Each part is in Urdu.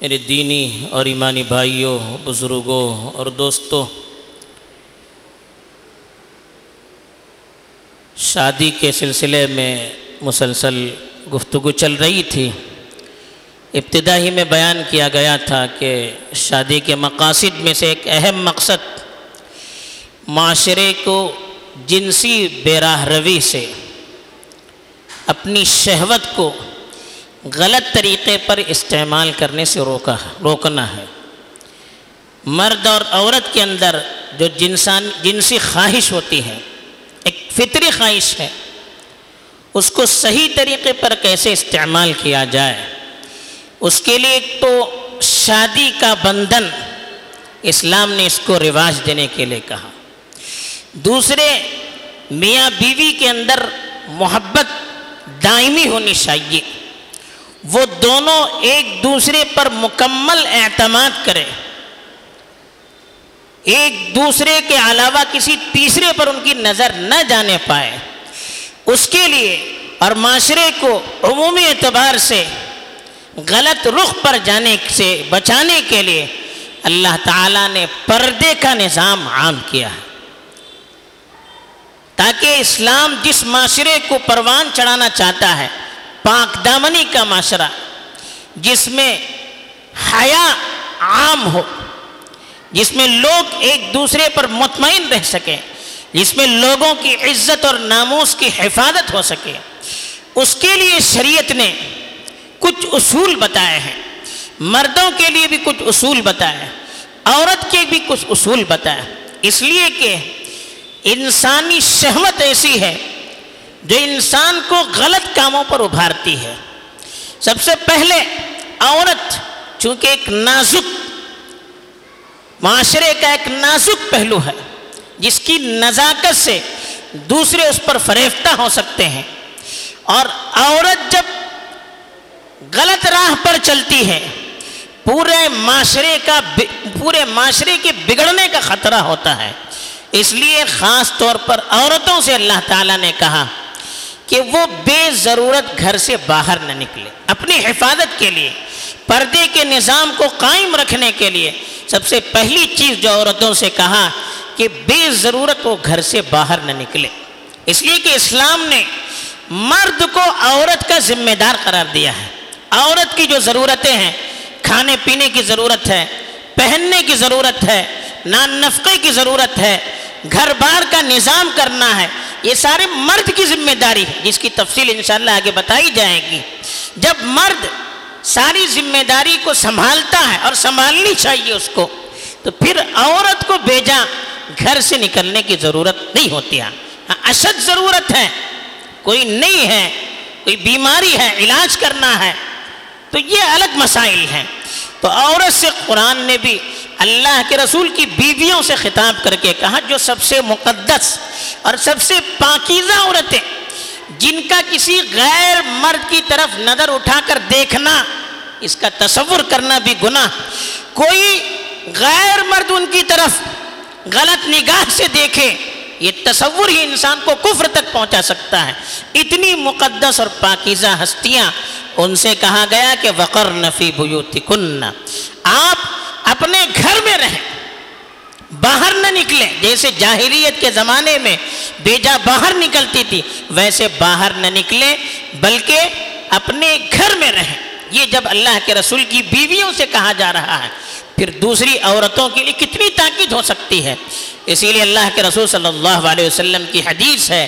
میرے دینی اور ایمانی بھائیوں، بزرگوں اور دوستوں، شادی کے سلسلے میں مسلسل گفتگو چل رہی تھی۔ ابتدا ہی میں بیان کیا گیا تھا کہ شادی کے مقاصد میں سے ایک اہم مقصد معاشرے کو جنسی بیراہ روی سے، اپنی شہوت کو غلط طریقے پر استعمال کرنے سے روکا روکنا ہے۔ مرد اور عورت کے اندر جو جنسان، جنسی خواہش ہوتی ہے، ایک فطری خواہش ہے، اس کو صحیح طریقے پر کیسے استعمال کیا جائے؟ اس کے لیے ایک تو شادی کا بندھن اسلام نے اس کو رواج دینے کے لیے کہا۔ دوسرے، میاں بیوی کے اندر محبت دائمی ہونی چاہیے۔ وہ دونوں ایک دوسرے پر مکمل اعتماد کرے۔ ایک دوسرے کے علاوہ کسی تیسرے پر ان کی نظر نہ جانے پائے۔ اس کے لیے اور معاشرے کو عمومی اعتبار سے غلط رخ پر جانے سے بچانے کے لیے اللہ تعالیٰ نے پردے کا نظام عام کیا ہے۔ تاکہ اسلام جس معاشرے کو پروان چڑھانا چاہتا ہے پاک دامنی کا معاشرہ جس میں حیا عام ہو، جس میں لوگ ایک دوسرے پر مطمئن رہ سکیں، جس میں لوگوں کی عزت اور ناموس کی حفاظت ہو سکے۔ اس کے لیے شریعت نے کچھ اصول بتائے ہیں۔ مردوں کے لیے بھی کچھ اصول بتائے، عورت کے بھی کچھ اصول بتائے۔ اس لیے کہ انسانی شہوت ایسی ہے جو انسان کو غلط کاموں پر ابھارتی ہے۔ سب سے پہلے عورت، چونکہ ایک نازک، معاشرے کا ایک نازک پہلو ہے، جس کی نزاکت سے دوسرے اس پر فریفتہ ہو سکتے ہیں۔ اور عورت جب غلط راہ پر چلتی ہے، پورے معاشرے کا پورے معاشرے کے بگڑنے کا خطرہ ہوتا ہے۔ اس لیے خاص طور پر عورتوں سے اللہ تعالیٰ نے کہا کہ وہ بے ضرورت گھر سے باہر نہ نکلے۔ اپنی حفاظت کے لیے، پردے کے نظام کو قائم رکھنے کے لیے سب سے پہلی چیز جو عورتوں سے کہا کہ بے ضرورت وہ گھر سے باہر نہ نکلے۔ اس لیے کہ اسلام نے مرد کو عورت کا ذمہ دار قرار دیا ہے۔ عورت کی جو ضرورتیں ہیں، کھانے پینے کی ضرورت ہے، پہننے کی ضرورت ہے، نان نفقے کی ضرورت ہے، گھر بار کا نظام کرنا ہے یہ سارے مرد کی ذمہ داری ہے، جس کی تفصیل انشاءاللہ آگے بتائی جائے گی۔ جب مرد ساری ذمہ داری کو سنبھالتا ہے اور سنبھالنی چاہیے اس کو، تو پھر عورت کو بھیجا گھر سے نکلنے کی ضرورت نہیں ہوتی۔ ہے اشد ضرورت ہے، کوئی نہیں ہے، کوئی بیماری ہے، علاج کرنا ہے، تو یہ الگ مسائل ہیں۔ تو عورت سے قرآن نے بھی اللہ کے رسول کی بیویوں سے خطاب کر کے کہا، جو سب سے مقدس اور سب سے پاکیزہ عورتیں، جن کا کسی غیر مرد کی طرف نظر اٹھا کر دیکھنا، اس کا تصور کرنا بھی گناہ۔ کوئی غیر مرد ان کی طرف غلط نگاہ سے دیکھے، یہ تصور ہی انسان کو کفر تک پہنچا سکتا ہے۔ اتنی مقدس اور پاکیزہ ہستیاں، ان سے کہا گیا کہ وقر نفی بوتی آپ اپنے گھر میں رہیں باہر نہ نکلیں جیسے جاہلیت کے زمانے میں بیجا باہر نکلتی تھی، ویسے باہر نہ نکلیں بلکہ اپنے گھر میں رہیں یہ جب اللہ کے رسول کی بیویوں سے کہا جا رہا ہے، پھر دوسری عورتوں کے لیے کتنی تاکید ہو سکتی ہے۔ اسی لیے اللہ کے رسول صلی اللہ علیہ وسلم کی حدیث ہے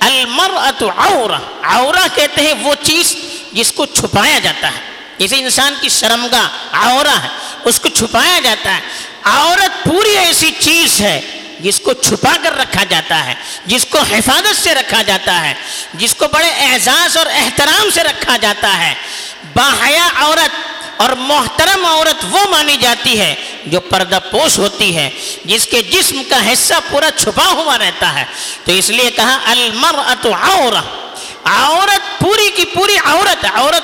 المرأت عورہ عورہ کہتے ہیں وہ چیز جس کو چھپایا جاتا ہے۔ جیسے انسان کی شرمگاہ عورہ ہے، اس کو چھپایا جاتا ہے۔ عورت پوری ایسی چیز ہے جس کو چھپا کر رکھا جاتا ہے، جس کو حفاظت سے رکھا جاتا ہے، جس کو بڑے اعزاز اور احترام سے رکھا جاتا ہے۔ باحیا عورت اور محترم عورت وہ مانی جاتی ہے جو پردہ پوش ہوتی ہے، جس کے جسم کا حصہ پورا چھپا ہوا رہتا ہے۔ تو اس لیے کہا المرأت عورہ عورت پوری کی پوری عورت عورت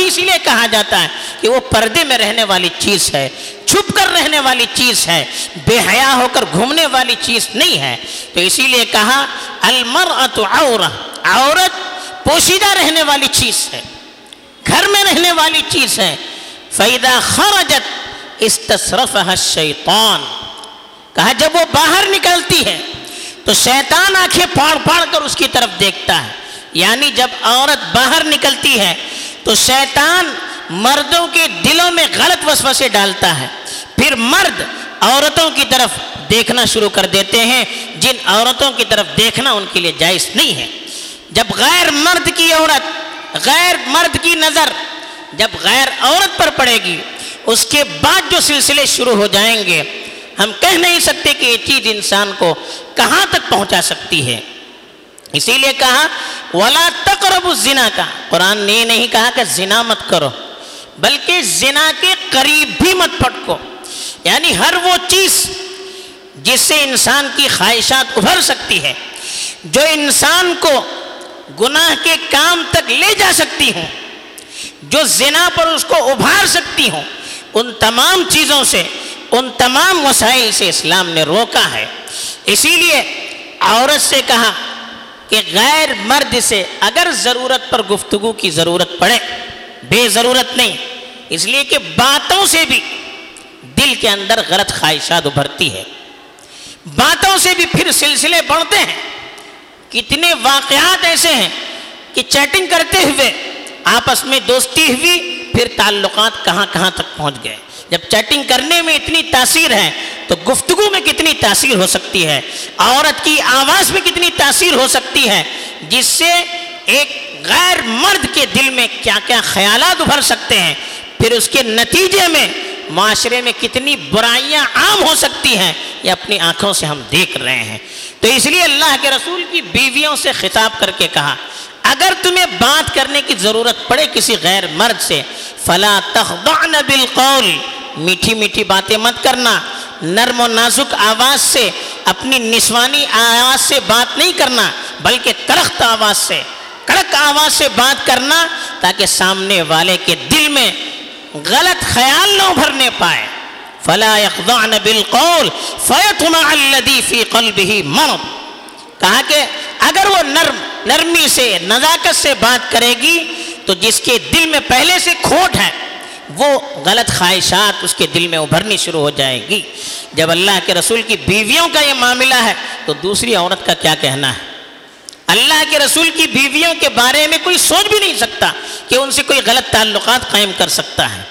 کو ہی اسی لیے کہا جاتا ہے کہ وہ پردے میں رہنے والی چیز ہے، چھپ کر رہنے والی چیز ہے، بے حیا ہو کر گھومنے والی چیز نہیں ہے۔ تو اسی لیے کہا المرأت عورہ عورت پوشیدہ رہنے والی چیز ہے، گھر میں رہنے والی چیز ہے۔ فیدا خرجت استصرفها الشیطان کہا، جب وہ باہر نکلتی ہے، تو شیطان آنکھیں پھاڑ پھاڑ کر اس کی طرف دیکھتا ہے۔ یعنی جب عورت باہر نکلتی ہے تو شیطان مردوں کے دلوں میں غلط وسوسے ڈالتا ہے۔ پھر مرد عورتوں کی طرف دیکھنا شروع کر دیتے ہیں۔ جن عورتوں کی طرف دیکھنا ان کے لیے جائز نہیں ہے۔ جب غیر مرد کی عورت، غیر مرد کی نظر جب غیر عورت پر پڑے گی، اس کے بعد جو سلسلے شروع ہو جائیں گے، ہم کہہ نہیں سکتے کہ یہ چیز انسان کو کہاں تک پہنچا سکتی ہے۔ اسی لیے کہا ولا تقرب الزنا کا۔ قرآن نے یہ نہیں کہا کہ زنا مت کرو، بلکہ زنا کے قریب بھی مت پھٹکو۔ یعنی ہر وہ چیز جس سے انسان کی خواہشات ابھر سکتی ہے، جو انسان کو گناہ کے کام تک لے جا سکتی ہوں، جو زنا پر اس کو ابھار سکتی ہوں، ان تمام چیزوں سے، ان تمام مسائل سے اسلام نے روکا ہے۔ اسی لیے عورت سے کہا کہ غیر مرد سے اگر ضرورت پر گفتگو کی ضرورت پڑے، بے ضرورت نہیں، اس لیے کہ باتوں سے بھی دل کے اندر غلط خواہشات ابھرتی ہے باتوں سے بھی پھر سلسلے بڑھتے ہیں۔ کتنے واقعات ایسے ہیں کہ چیٹنگ کرتے ہوئے آپس میں دوستی ہوئی، پھر تعلقات کہاں کہاں تک پہنچ گئے۔ جب چیٹنگ کرنے میں اتنی تاثیر ہے تو گفتگو میں کتنی تاثیر ہو سکتی ہے؟ عورت کی آواز میں کتنی تاثیر ہو سکتی ہے؟ جس سے ایک غیر مرد کے دل میں کیا کیا خیالات ابھر سکتے ہیں؟ پھر اس کے نتیجے میں معاشرے میں کتنی برائیاں عام ہو سکتی ہیں؟ یہ اپنی آنکھوں سے ہم دیکھ رہے ہیں۔ تو اس لیے اللہ کے رسول کی بیویوں سے خطاب کر کے کہا، اگر تمہیں بات کرنے کی ضرورت پڑے کسی غیر مرد سے، فلا تخضعن بالقول میٹھی میٹھی باتیں مت کرنا۔ نرم و نازک آواز سے، اپنی نسوانی آواز سے بات نہیں کرنا، بلکہ کرخت آواز سے، کڑک آواز سے بات کرنا تاکہ سامنے والے کے دل میں غلط خیال نہ ابھرنے پائے۔ فلا يخضعن بالقول فيطمع الذي في قلبه مرض۔ کہا کہ اگر وہ نرم، نرمی سے، نزاکت سے بات کرے گی تو جس کے دل میں پہلے سے کھوٹ ہے وہ غلط خواہشات اس کے دل میں ابھرنی شروع ہو جائے گی۔ جب اللہ کے رسول کی بیویوں کا یہ معاملہ ہے، تو دوسری عورت کا کیا کہنا ہے؟ اللہ کے رسول کی بیویوں کے بارے میں کوئی سوچ بھی نہیں سکتا کہ ان سے کوئی غلط تعلقات قائم کر سکتا ہے۔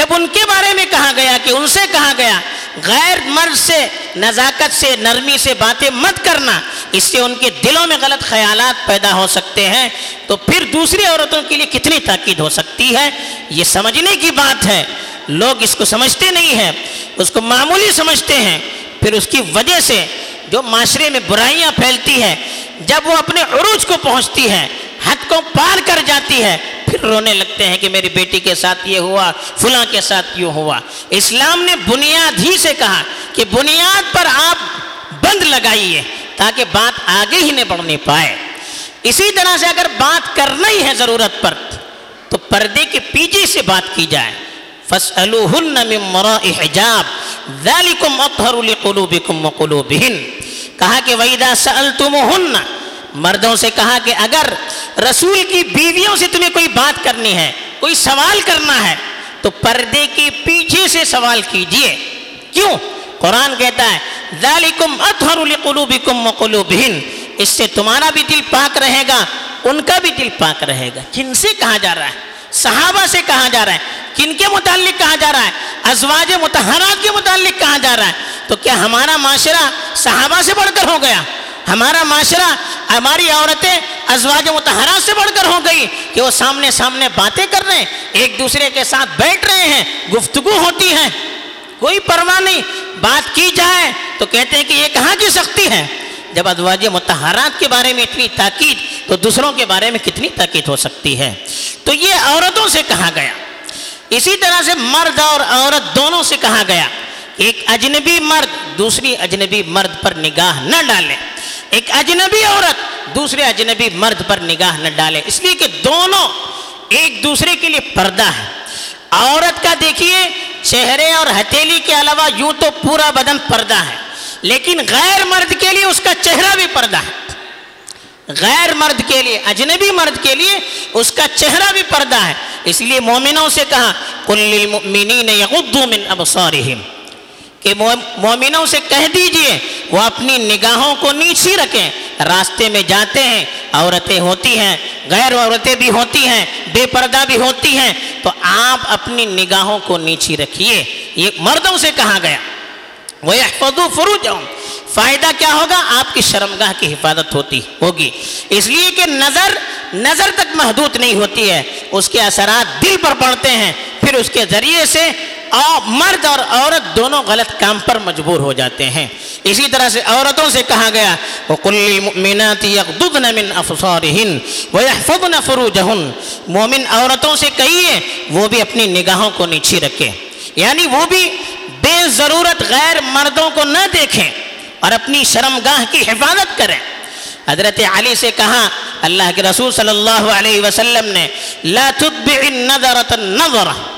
جب ان کے بارے میں کہا گیا کہ ان سے کہا گیا، غیر مرد سے، نزاکت سے، نرمی سے باتیں مت کرنا، اس سے ان کے دلوں میں غلط خیالات پیدا ہو سکتے ہیں۔ تو پھر دوسری عورتوں کے لیے کتنی تاکید ہو سکتی ہے؟ یہ سمجھنے کی بات ہے۔ لوگ اس کو سمجھتے نہیں ہیں، اس کو معمولی سمجھتے ہیں۔ پھر اس کی وجہ سے جو معاشرے میں برائیاں پھیلتی ہیں، جب وہ اپنے عروج کو پہنچتی ہے حد کو پار کر جاتی ہے پھر رونے لگتے ہیں کہ میری بیٹی کے ساتھ یہ ہوا، فلاں کے ساتھ یہ ہوا۔ اسلام نے بنیاد ہی سے کہا کہ بنیاد پر آپ بند لگائیے تاکہ بات آگے ہی نہیں بڑھنے پائے۔ اسی طرح سے اگر بات کرنا ہی ہے ضرورت پر، تو پردے کے پیچھے سے بات کی جائے۔ فَاسْأَلُوهُنَّ مِن مَرَاءِ حِجَاب ذَلِكُمْ أَطْهَرُ لِقُلُوبِكُمْ وَقُلُوبِهِنْ کہا کہ وَإِذَا سَأَلْتُمُهُنَّ مردوں سے کہا کہ اگر رسول کی بیویوں سے تمہیں کوئی بات کرنی ہے، کوئی سوال کرنا ہے، تو پردے کے پیچھے سے سوال کیجیے۔ کیوں؟ قرآن کہتا ہے، ذالکم اطہر لقلوبکم وقلوبہن۔ اس سے تمہارا بھی دل پاک رہے گا، ان کا بھی دل پاک رہے گا۔ کن سے کہا جا رہا ہے؟ صحابہ سے کہا جا رہا ہے۔ کن کے متعلق کہا جا رہا ہے؟ ازواج متحرات کے متعلق کہا جا رہا ہے۔ تو کیا ہمارا معاشرہ صحابہ سے بڑھ کر ہو گیا؟ ہمارا معاشرہ، ہماری عورتیں ازواج متحرات سے بڑھ کر ہو گئی کہ وہ سامنے سامنے باتیں کر رہے ہیں، ایک دوسرے کے ساتھ بیٹھ رہے ہیں، گفتگو ہوتی ہے۔ کوئی پرواہ نہیں، بات کی جائے تو کہتے ہیں کہ یہ کہاں کی سختی ہے؟ جب ازواج متحرات کے بارے میں اتنی تاکید، تو دوسروں کے بارے میں کتنی تاکید ہو سکتی ہے؟ تو یہ عورتوں سے کہا گیا۔ اسی طرح سے مرد اور عورت دونوں سے کہا گیا۔ ایک اجنبی مرد، دوسری اجنبی مرد پر نگاہ نہ ڈالے۔ ایک اجنبی عورت دوسرے اجنبی مرد پر نگاہ نہ ڈالے۔ اس لیے کہ دونوں ایک دوسرے کے لیے پردہ ہے عورت کا دیکھیے، چہرے اور ہتھیلی کے علاوہ یوں تو پورا بدن پردہ ہے، لیکن غیر مرد کے لیے اس کا چہرہ بھی پردہ ہے۔ غیر مرد کے لیے، اجنبی مرد کے لیے اس کا چہرہ بھی پردہ ہے۔ اس لیے مومنوں سے کہا للمؤمنین من ابصارہم۔ کہ مومنوں سے کہہ دیجیے وہ اپنی نگاہوں کو نیچی رکھیں۔ راستے میں جاتے ہیں، عورتیں ہوتی ہیں، غیر عورتیں بھی ہوتی ہیں، بے پردہ بھی ہوتی ہیں۔ تو آپ اپنی نگاہوں کو نیچی رکھیے۔ یہ مردوں سے کہا گیا۔ وہ فروجہم فائدہ کیا ہوگا؟ آپ کی شرمگاہ کی حفاظت ہوتی ہوگی۔ اس لیے کہ نظر نظر تک محدود نہیں ہوتی ہے۔ اس کے اثرات دل پر پڑتے ہیں۔ پھر اس کے ذریعے سے مرد اور عورت دونوں غلط کام پر مجبور ہو جاتے ہیں۔ اسی طرح سے عورتوں سے کہا گیا، وَقُلِّ الْمُؤْمِنَاتِ يَغْضُضْنَ مِنْ أَفْصَارِهِنْ وَيَحْفَظْنَ فُرُوجَهُنْ۔ مومن عورتوں سے کہیے، وہ بھی اپنی نگاہوں کو نیچی رکھیں یعنی وہ بھی بے ضرورت غیر مردوں کو نہ دیکھیں اور اپنی شرمگاہ کی حفاظت کریں۔ حضرت علی سے کہا، اللہ کے رسول صلی اللہ علیہ وسلم نے، لا تتبع النظرة النظرة۔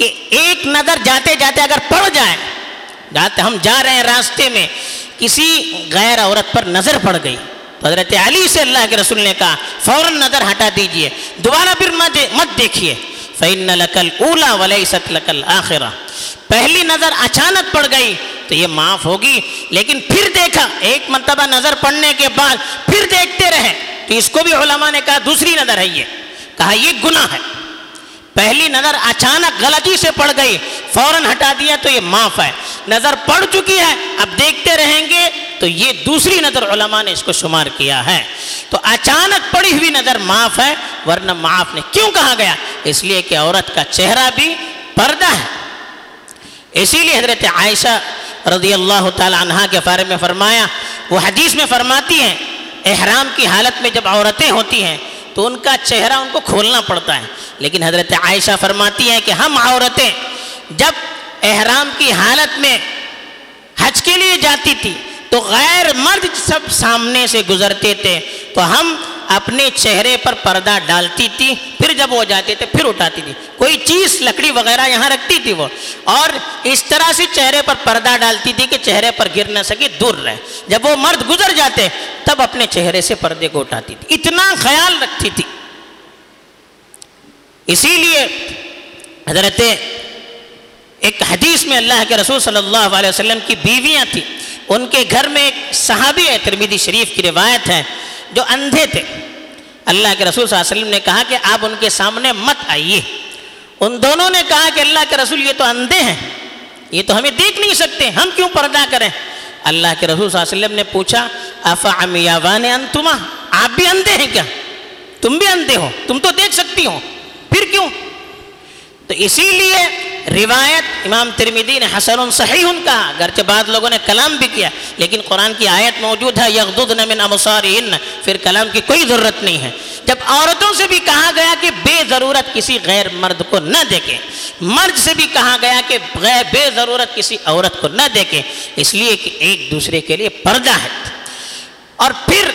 کہ ایک نظر جاتے جاتے اگر پڑ جائے جاتے ہم جا رہے ہیں راستے میں، کسی غیر عورت پر نظر پڑ گئی۔ حضرت علی سے اللہ کے رسول نے کہا، فوراً نظر ہٹا دیجیے، دوبارہ پھر مت دیکھیے فَإِنَّ لَكَ الْأُولَى وَلَيْسَتْ لَكَ الْآخِرَةِ۔ پہلی نظر اچانک پڑ گئی، تو یہ معاف ہوگی۔ لیکن پھر دیکھا، ایک مرتبہ نظر پڑنے کے بعد پھر دیکھتے رہے۔ تو اس کو بھی علماء نے کہا، دوسری نظر ہے یہ۔ کہا، یہ گناہ ہے۔ پہلی نظر اچانک غلطی سے پڑ گئی، فوراً ہٹا دیا تو یہ معاف ہے۔ نظر پڑ چکی ہے، اب دیکھتے رہیں گے تو یہ دوسری نظر علماء نے اس کو شمار کیا ہے۔ تو اچانک پڑی ہوئی نظر معاف ہے، ورنہ معاف نے کیوں کہا گیا؟ اس لیے کہ عورت کا چہرہ بھی پردہ ہے۔ اسی لیے حضرت عائشہ رضی اللہ تعالی عنہ کے بارے میں فرمایا، وہ حدیث میں فرماتی ہیں، احرام کی حالت میں جب عورتیں ہوتی ہیں تو ان کا چہرہ ان کو کھولنا پڑتا ہے۔ لیکن حضرت عائشہ فرماتی ہیں کہ ہم عورتیں جب احرام کی حالت میں حج کے لیے جاتی تھی تو غیر مرد سب سامنے سے گزرتے تھے، تو ہم اپنے چہرے پر پردہ ڈالتی تھی، پھر جب وہ جاتے تھے، پھر اٹھاتی تھی۔ کوئی چیز، لکڑی وغیرہ یہاں رکھتی تھی وہ۔ اور اس طرح سے چہرے پر پردہ ڈالتی تھی کہ چہرے پر گر نہ سکے، دور رہے۔ جب وہ مرد گزر جاتے، تب اپنے چہرے سے پردے کو اٹھاتی تھی۔ اتنا خیال رکھتی تھی۔ اسی لیے حضرت ایک حدیث میں اللہ کے رسول صلی اللہ علیہ وسلم کی بیویاں تھیں۔ ان کے گھر میں ایک صحابی ہے ترمیدی شریف کی روایت ہے، جو اندھے تھے۔ اللہ کے رسول صلی اللہ علیہ وسلم نے کہا کہ آپ ان کے سامنے مت آئیے۔ ان دونوں نے کہا کہ اللہ کے رسول یہ تو اندھے ہیں۔ یہ تو ہمیں دیکھ نہیں سکتے، ہم کیوں پردہ کریں؟ اللہ کے رسول صلی اللہ علیہ وسلم نے پوچھا انتما، آپ بھی اندھے ہیں کیا؟ تم بھی اندھے ہو، تم تو دیکھ سکتی ہو، پھر کیوں؟ تو اسی لیے روایت امام ترمیدی نے حسن صحیح ان کہا، گرچہ بعض لوگوں نے کلام بھی کیا، لیکن قرآن کی آیت موجود ہے یغددن من امصارہن پھر کلام کی کوئی ضرورت نہیں ہے۔ جب عورتوں سے بھی کہا گیا کہ بے ضرورت کسی غیر مرد کو نہ دیکھیں مرد سے بھی کہا گیا کہ بے ضرورت کسی عورت کو نہ دیکھیں اس لیے کہ ایک دوسرے کے لیے پردہ ہے۔ اور پھر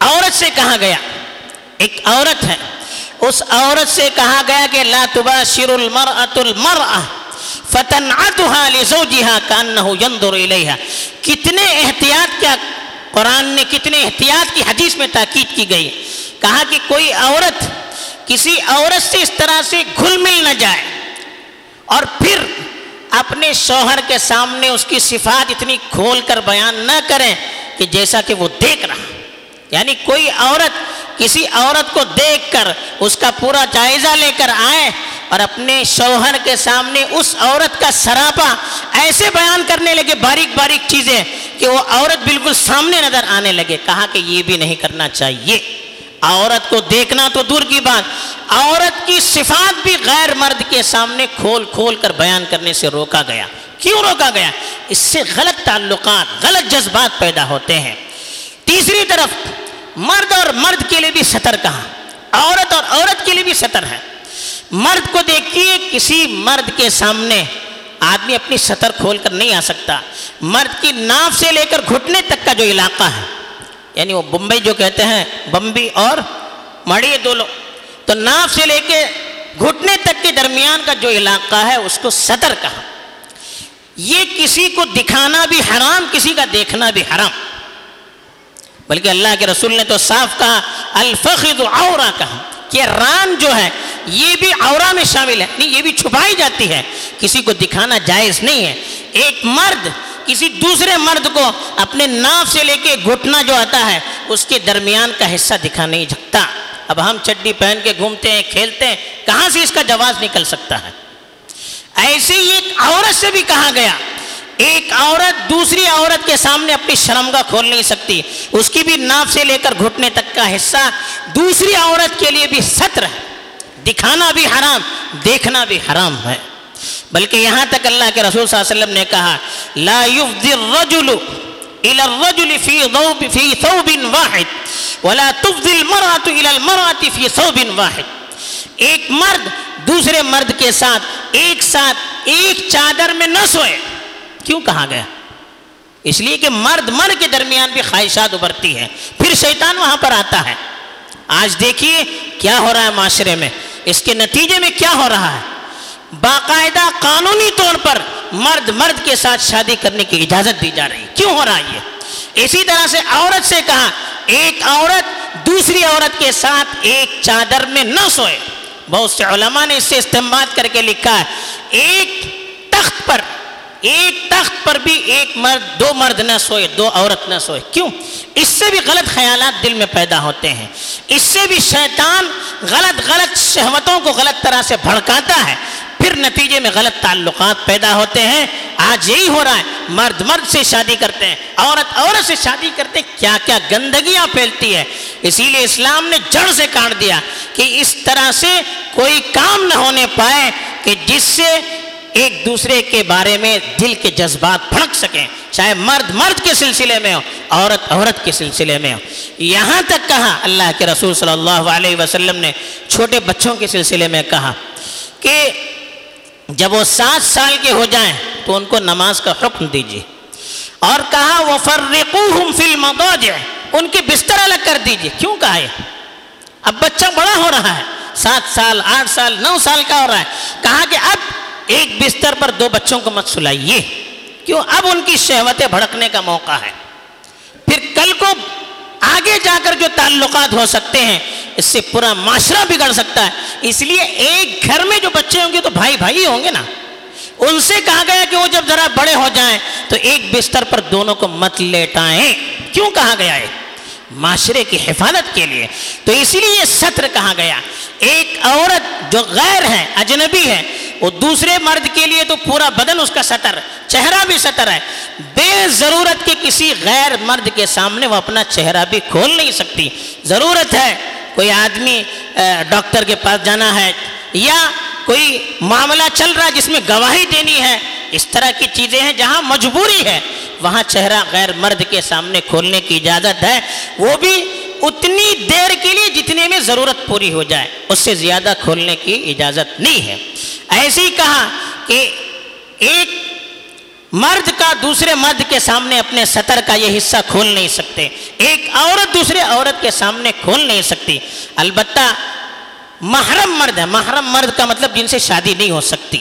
عورت سے کہا گیا، ایک عورت ہے اس عورت سے کہا گیا کہ لا تباشر المرأة المرأة فتنعتها لزوجها كأنه ينظر إليها کتنے احتیاط کیا قرآن نے، کتنے احتیاط کی حدیث میں تاکید کی گئی۔ کہا کہ کوئی عورت کسی عورت سے اس طرح سے گھل مل نہ جائے اور پھر اپنے شوہر کے سامنے اس کی صفات اتنی کھول کر بیان نہ کریں کہ جیسا کہ وہ دیکھ رہا۔ یعنی کوئی عورت کسی عورت کو دیکھ کر اس کا پورا جائزہ لے کر آئے اور اپنے شوہر کے سامنے اس عورت کا سراپا ایسے بیان کرنے لگے، باریک باریک چیزیں کہ وہ عورت بالکل سامنے نظر آنے لگے، کہا کہ یہ بھی نہیں کرنا چاہیے۔ عورت کو دیکھنا تو دور کی بات، عورت کی صفات بھی غیر مرد کے سامنے کھول کھول کر بیان کرنے سے روکا گیا۔ کیوں روکا گیا؟ اس سے غلط تعلقات، غلط جذبات پیدا ہوتے ہیں۔ تیسری طرف مرد اور مرد کے لیے بھی سطر کہاں عورت اور عورت کے لیے بھی سطر ہے۔ مرد کو دیکھیے، کسی مرد کے سامنے آدمی اپنی سطر کھول کر نہیں آ سکتا۔ مرد کی ناف سے لے کر گھٹنے تک کا جو علاقہ ہے یعنی وہ بمبئی جو کہتے ہیں بمبی اور مڑی دو لوگ۔ تو ناف سے لے کے گھٹنے تک کے درمیان کا جو علاقہ ہے، اس کو سطر کہا یہ کسی کو دکھانا بھی حرام، کسی کا دیکھنا بھی حرام۔ بلکہ اللہ کے رسول نے تو صاف کہا، الفخذ عورا کہا۔ کہ ران جو ہے، یہ بھی عورہ میں شامل ہے۔ نہیں، یہ بھی چھپائی جاتی ہے۔ کسی کو دکھانا جائز نہیں ہے۔ ایک مرد، کسی دوسرے مرد کو اپنے ناف سے لے کے گھٹنا جو آتا ہے، اس کے درمیان کا حصہ دکھا نہیں جھکتا اب ہم چڈی پہن کے گھومتے ہیں، کھیلتے ہیں، کہاں سے اس کا جواز نکل سکتا ہے؟ ایسے ہی ایک عورت سے بھی کہا گیا۔ ایک عورت دوسری عورت کے سامنے اپنی شرمگاہ کھول نہیں سکتی۔ اس کی بھی ناف سے لے کر گھٹنے تک کا حصہ دوسری عورت کے لیے بھی ستر ہے۔ دکھانا بھی حرام، دیکھنا بھی حرام ہے۔ بلکہ یہاں تک اللہ کے رسول صلی اللہ علیہ وسلم نے کہا، لا يفضي الرجل الى الرجل في ثوب في ثوب واحد، ولا تفضي المرأة الى المرأة في ثوب واحد۔ ایک مرد دوسرے مرد کے ساتھ، ایک ساتھ، ایک چادر میں نہ سوئے۔ کیوں کہا گیا؟ اس لیے کہ مرد مرد کے درمیان بھی خواہشات ابھرتی ہیں، پھر شیطان وہاں پر آتا ہے۔ آج دیکھیے کیا ہو رہا ہے معاشرے میں۔ اس کے نتیجے میں کیا ہو رہا ہے؟ باقاعدہ قانونی طور پر مرد مرد کے ساتھ شادی کرنے کی اجازت دی جا رہی۔ کیوں ہو رہا ہے یہ؟ اسی طرح سے عورت سے کہا، ایک عورت دوسری عورت کے ساتھ ایک چادر میں نہ سوئے۔ بہت سے علماء نے اس سے استعمال کر کے لکھا ہے، ایک تخت پر ایک تخت پر بھی ایک مرد، دو مرد نہ سوئے، دو عورت نہ سوئے۔ کیوں؟ اس سے بھی غلط خیالات دل میں پیدا ہوتے ہیں۔ اس سے بھی شیطان غلط غلط شہوتوں کو غلط طرح سے بھڑکاتا ہے۔ پھر نتیجے میں غلط تعلقات پیدا ہوتے ہیں۔ آج یہی ہو رہا ہے، مرد مرد سے شادی کرتے ہیں، عورت عورت سے شادی کرتے ہیں۔ کیا کیا گندگیاں پھیلتی ہے اسی لیے اسلام نے جڑ سے کاٹ دیا کہ اس طرح سے کوئی کام نہ ہونے پائے کہ جس سے ایک دوسرے کے بارے میں دل کے جذبات پھڑک سکیں۔ چاہے مرد مرد کے سلسلے میں ہو، عورت عورت کے سلسلے میں ہو۔ یہاں تک کہا، اللہ کے رسول صلی اللہ علیہ وسلم نے چھوٹے بچوں کے سلسلے میں کہا کہ جب وہ سات سال کے ہو جائیں تو ان کو نماز کا حکم دیجیے اور کہا وہ فرقوہم فی المضاجع، ان کے بستر الگ کر دیجیے کیوں کہا یہ؟ اب بچہ بڑا ہو رہا ہے، سات سال، آٹھ سال، نو سال کا ہو رہا ہے۔ کہا کہ اب ایک بستر پر دو بچوں کو مت سلائیے۔ کیوں؟ اب ان کی شہوتیں بھڑکنے کا موقع ہے۔ پھر کل کو آگے جا کر جو تعلقات ہو سکتے ہیں، اس سے پورا معاشرہ بگڑ سکتا ہے۔ اس لیے ایک گھر میں جو بچے ہوں گے تو بھائی بھائی ہوں گے نا۔ ان سے کہا گیا کہ وہ جب ذرا بڑے ہو جائیں تو ایک بستر پر دونوں کو مت لیٹائیں۔ کیوں کہا گیا ہے؟ معاشرے کی حفاظت کے لیے۔ تو اسی لیے یہ سطر کہا گیا۔ ایک عورت جو غیر ہے، اجنبی ہے وہ دوسرے مرد کے لیے تو پورا بدن اس کا سطر چہرہ بھی سطر ہے۔ بے ضرورت کے کسی غیر مرد کے سامنے وہ اپنا چہرہ بھی کھول نہیں سکتی۔ ضرورت ہے کوئی آدمی ڈاکٹر کے پاس جانا ہے یا کوئی معاملہ چل رہا ہے جس میں گواہی دینی ہے۔ اس طرح کی چیزیں ہیں جہاں مجبوری ہے۔ وہاں چہرہ غیر مرد کے سامنے کھولنے کی اجازت ہے۔ وہ بھی اتنی دیر کے لیے جتنے میں ضرورت پوری ہو جائے۔ اس سے زیادہ کھولنے کی اجازت نہیں ہے۔ ایسے ہی کہا کہ ایک مرد کا دوسرے مرد کے سامنے اپنے سطر کا یہ حصہ کھول نہیں سکتے۔ ایک عورت دوسرے عورت کے سامنے کھول نہیں سکتی۔ البتہ محرم مرد ہے۔ محرم مرد کا مطلب جن سے شادی نہیں ہو سکتی۔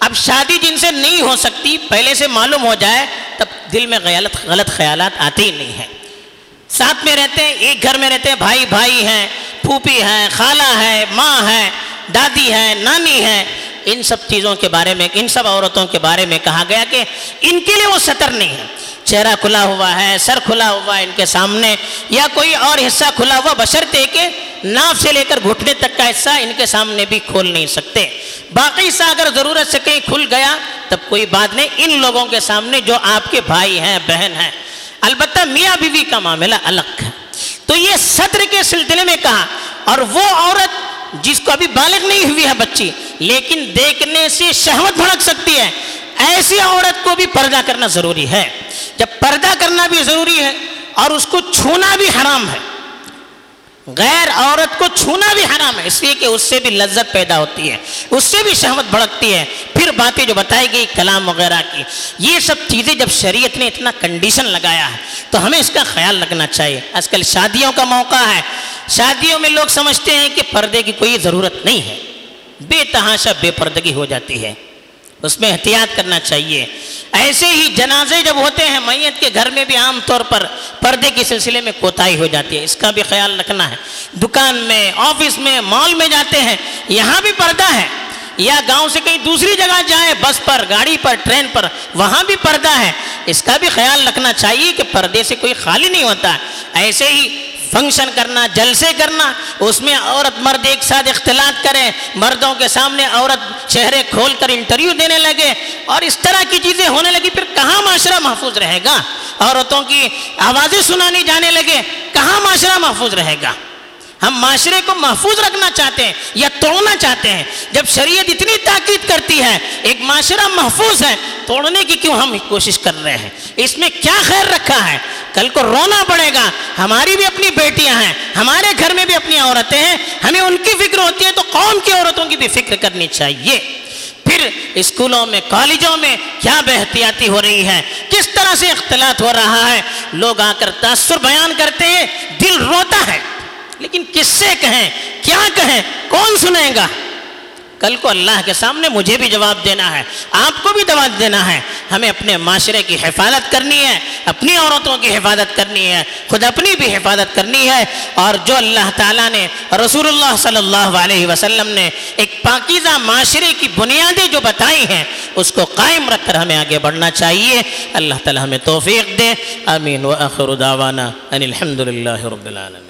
اب شادی جن سے نہیں ہو سکتی، پہلے سے معلوم ہو جائے تب دل میں غلط غلط خیالات آتے ہی نہیں ہیں۔ ساتھ میں رہتے ہیں، ایک گھر میں رہتے ہیں، بھائی بھائی ہیں، پھوپھی ہے خالہ ہے، ماں ہے، دادی ہے، نانی ہے۔ ان سب چیزوں کے بارے میں، ان سب عورتوں کے بارے میں کہا گیا کہ ان کے لیے وہ سطر نہیں ہے۔ چہرہ کھلا ہوا ہے، سر کھلا ہوا ہے ان کے سامنے، یا کوئی اور حصہ کھلا ہوا بشرتے کہ ناف سے لے کر گھٹنے تک کا حصہ ان کے سامنے بھی کھول نہیں سکتے۔ باقی حصہ اگر ضرورت سے کہیں کھل گیا، تب کوئی بات نہیں، ان لوگوں کے سامنے جو آپ کے بھائی ہیں، بہن ہیں، البتہ میاں بیوی کا معاملہ الگ ہے۔ تو یہ صدر کے سلسلے میں کہا، اور وہ عورت جس کو ابھی بالغ نہیں ہوئی ہے بچی لیکن دیکھنے سے شہوت بھڑک سکتی ہے۔ ایسی عورت کو بھی پردہ کرنا ضروری ہے۔ جب پردہ کرنا بھی ضروری ہے اور اس کو چھونا بھی حرام ہے۔ غیر عورت کو چھونا بھی حرام ہے، اس لیے کہ اس سے بھی لذت پیدا ہوتی ہے، اس سے بھی شہوت بھڑکتی ہے۔ پھر باتیں جو بتائی گئی کلام وغیرہ کی، یہ سب چیزیں جب شریعت نے اتنا کنڈیشن لگایا ہے، تو ہمیں اس کا خیال رکھنا چاہیے۔ آج کل شادیوں کا موقع ہے۔ شادیوں میں لوگ سمجھتے ہیں کہ پردے کی کوئی ضرورت نہیں ہے۔ بے تحاشا، بے پردگی ہو جاتی ہے۔ اس میں احتیاط کرنا چاہیے۔ ایسے ہی جنازے جب ہوتے ہیں، میت کے گھر میں بھی عام طور پر پردے کے سلسلے میں کوتاہی ہو جاتی ہے۔ اس کا بھی خیال رکھنا ہے۔ دکان میں، آفس میں، مال میں جاتے ہیں، یہاں بھی پردہ ہے۔ یا گاؤں سے کہیں دوسری جگہ جائیں، بس پر، گاڑی پر، ٹرین پر، وہاں بھی پردہ ہے۔ اس کا بھی خیال رکھنا چاہیے کہ پردے سے کوئی خالی نہیں ہوتا۔ ایسے ہی فنکشن کرنا، جلسے کرنا، اس میں عورت مرد ایک ساتھ اختلاط کریں، مردوں کے سامنے عورت چہرے کھول کر انٹرویو دینے لگے اور اس طرح کی چیزیں ہونے لگی، پھر کہاں معاشرہ محفوظ رہے گا؟ عورتوں کی آوازیں سنانی جانے لگے، کہاں معاشرہ محفوظ رہے گا؟ ہم معاشرے کو محفوظ رکھنا چاہتے ہیں یا توڑنا چاہتے ہیں؟ جب شریعت اتنی تاکید کرتی ہے، ایک معاشرہ محفوظ ہے، توڑنے کی کیوں ہم کوشش کر رہے ہیں؟ اس میں کیا خیر رکھا ہے؟ کل کو رونا پڑے گا۔ ہماری بھی اپنی بیٹیاں ہیں، ہمارے گھر میں بھی اپنی عورتیں ہیں۔ ہمیں ان کی فکر ہوتی ہے تو قوم کی عورتوں کی بھی فکر کرنی چاہیے۔ پھر اسکولوں میں، کالجوں میں کیا بحتیاتی ہو رہی ہے؟ کس طرح سے اختلاط ہو رہا ہے؟ لوگ آ کر تاثر بیان کرتے ہیں، دل روتا ہے۔ لیکن کس سے کہیں؟ کیا کہیں؟ کون سنے گا؟ کل کو اللہ کے سامنے مجھے بھی جواب دینا ہے، آپ کو بھی جواب دینا ہے۔ ہمیں اپنے معاشرے کی حفاظت کرنی ہے، اپنی عورتوں کی حفاظت کرنی ہے، خود اپنی بھی حفاظت کرنی ہے۔ اور جو اللہ تعالیٰ نے رسول اللہ صلی اللہ علیہ وسلم نے ایک پاکیزہ معاشرے کی بنیادیں جو بتائی ہیں، اس کو قائم رکھ کر ہمیں آگے بڑھنا چاہیے۔ اللہ تعالیٰ ہمیں توفیق دے۔ امین و دعوانا ان الحمد للہ رب العالمین۔